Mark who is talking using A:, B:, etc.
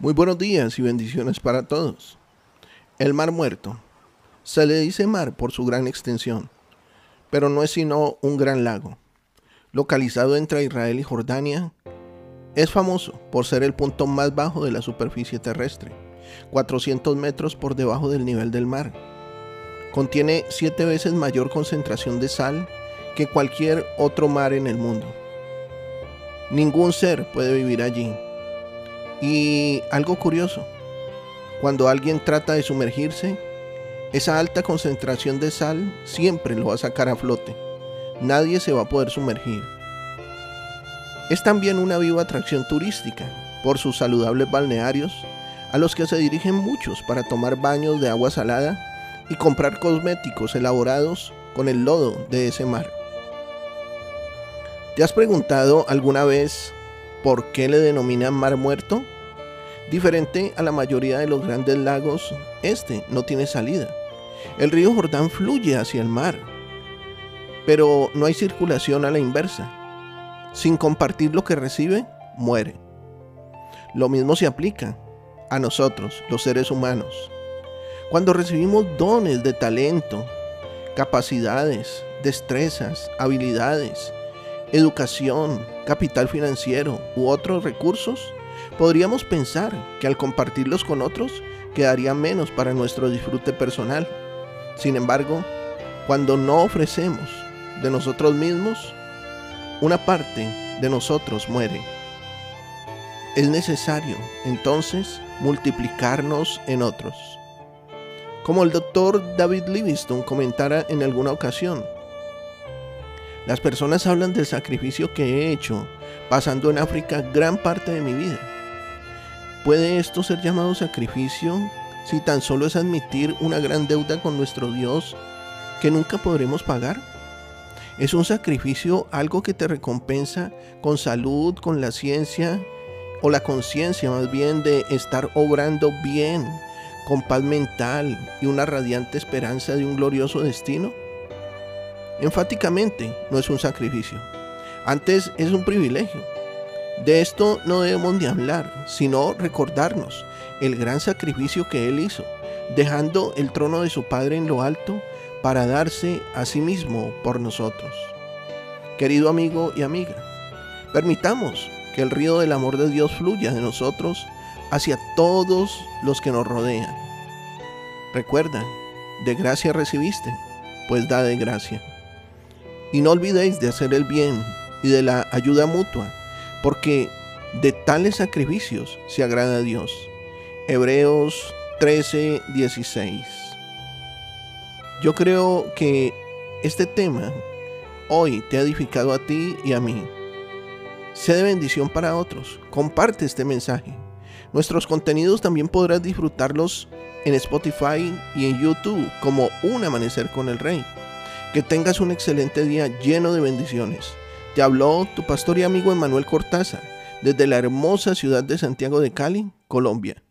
A: Muy buenos días y bendiciones para todos. El Mar Muerto. Se le dice mar por su gran extensión, pero no es sino un gran lago. Localizado entre Israel y Jordania, es famoso por ser el punto más bajo de la superficie terrestre, 400 metros por debajo del nivel del mar. Contiene siete veces mayor concentración de sal que cualquier otro mar en el mundo. Ningún ser puede vivir allí y algo curioso, cuando alguien trata de sumergirse, esa alta concentración de sal siempre lo va a sacar a flote. Nadie se va a poder sumergir. Es también una viva atracción turística por sus saludables balnearios a los que se dirigen muchos para tomar baños de agua salada y comprar cosméticos elaborados con el lodo de ese mar. ¿Te has preguntado alguna vez ¿Por qué le denominan mar muerto? Diferente a la mayoría de los grandes lagos, este no tiene salida. El río Jordán fluye hacia el mar, pero no hay circulación a la inversa. Sin compartir lo que recibe, muere. Lo mismo se aplica a nosotros, los seres humanos. Cuando recibimos dones de talento, capacidades, destrezas, habilidades, educación, capital financiero u otros recursos, podríamos pensar que al compartirlos con otros quedaría menos para nuestro disfrute personal. Sin embargo, cuando no ofrecemos de nosotros mismos, una parte de nosotros muere. Es necesario entonces multiplicarnos en otros. Como el doctor David Livingstone comentara en alguna ocasión, las personas hablan del sacrificio que he hecho pasando en África gran parte de mi vida. ¿Puede esto ser llamado sacrificio si tan solo es admitir una gran deuda con nuestro Dios que nunca podremos pagar? ¿Es un sacrificio algo que te recompensa con salud, con la ciencia o la conciencia más bien de estar obrando bien, con paz mental y una radiante esperanza de un glorioso destino? Enfáticamente no es un sacrificio. Antes es un privilegio. De esto no debemos ni hablar, sino recordarnos el gran sacrificio que Él hizo, dejando el trono de su Padre en lo alto para darse a sí mismo por nosotros. Querido amigo y amiga, permitamos que el río del amor de Dios fluya de nosotros hacia todos los que nos rodean. Recuerda, de gracia recibiste, pues da de gracia. Y no olvidéis de hacer el bien y de la ayuda mutua, porque de tales sacrificios se agrada a Dios. Hebreos 13, 16. Yo creo que este tema hoy te ha edificado a ti y a mí. Sé de bendición para otros. Comparte este mensaje. Nuestros contenidos también podrás disfrutarlos en Spotify y en YouTube como Un Amanecer con el Rey. Que tengas un excelente día lleno de bendiciones. Te habló tu pastor y amigo Emanuel Cortázar desde la hermosa ciudad de Santiago de Cali, Colombia.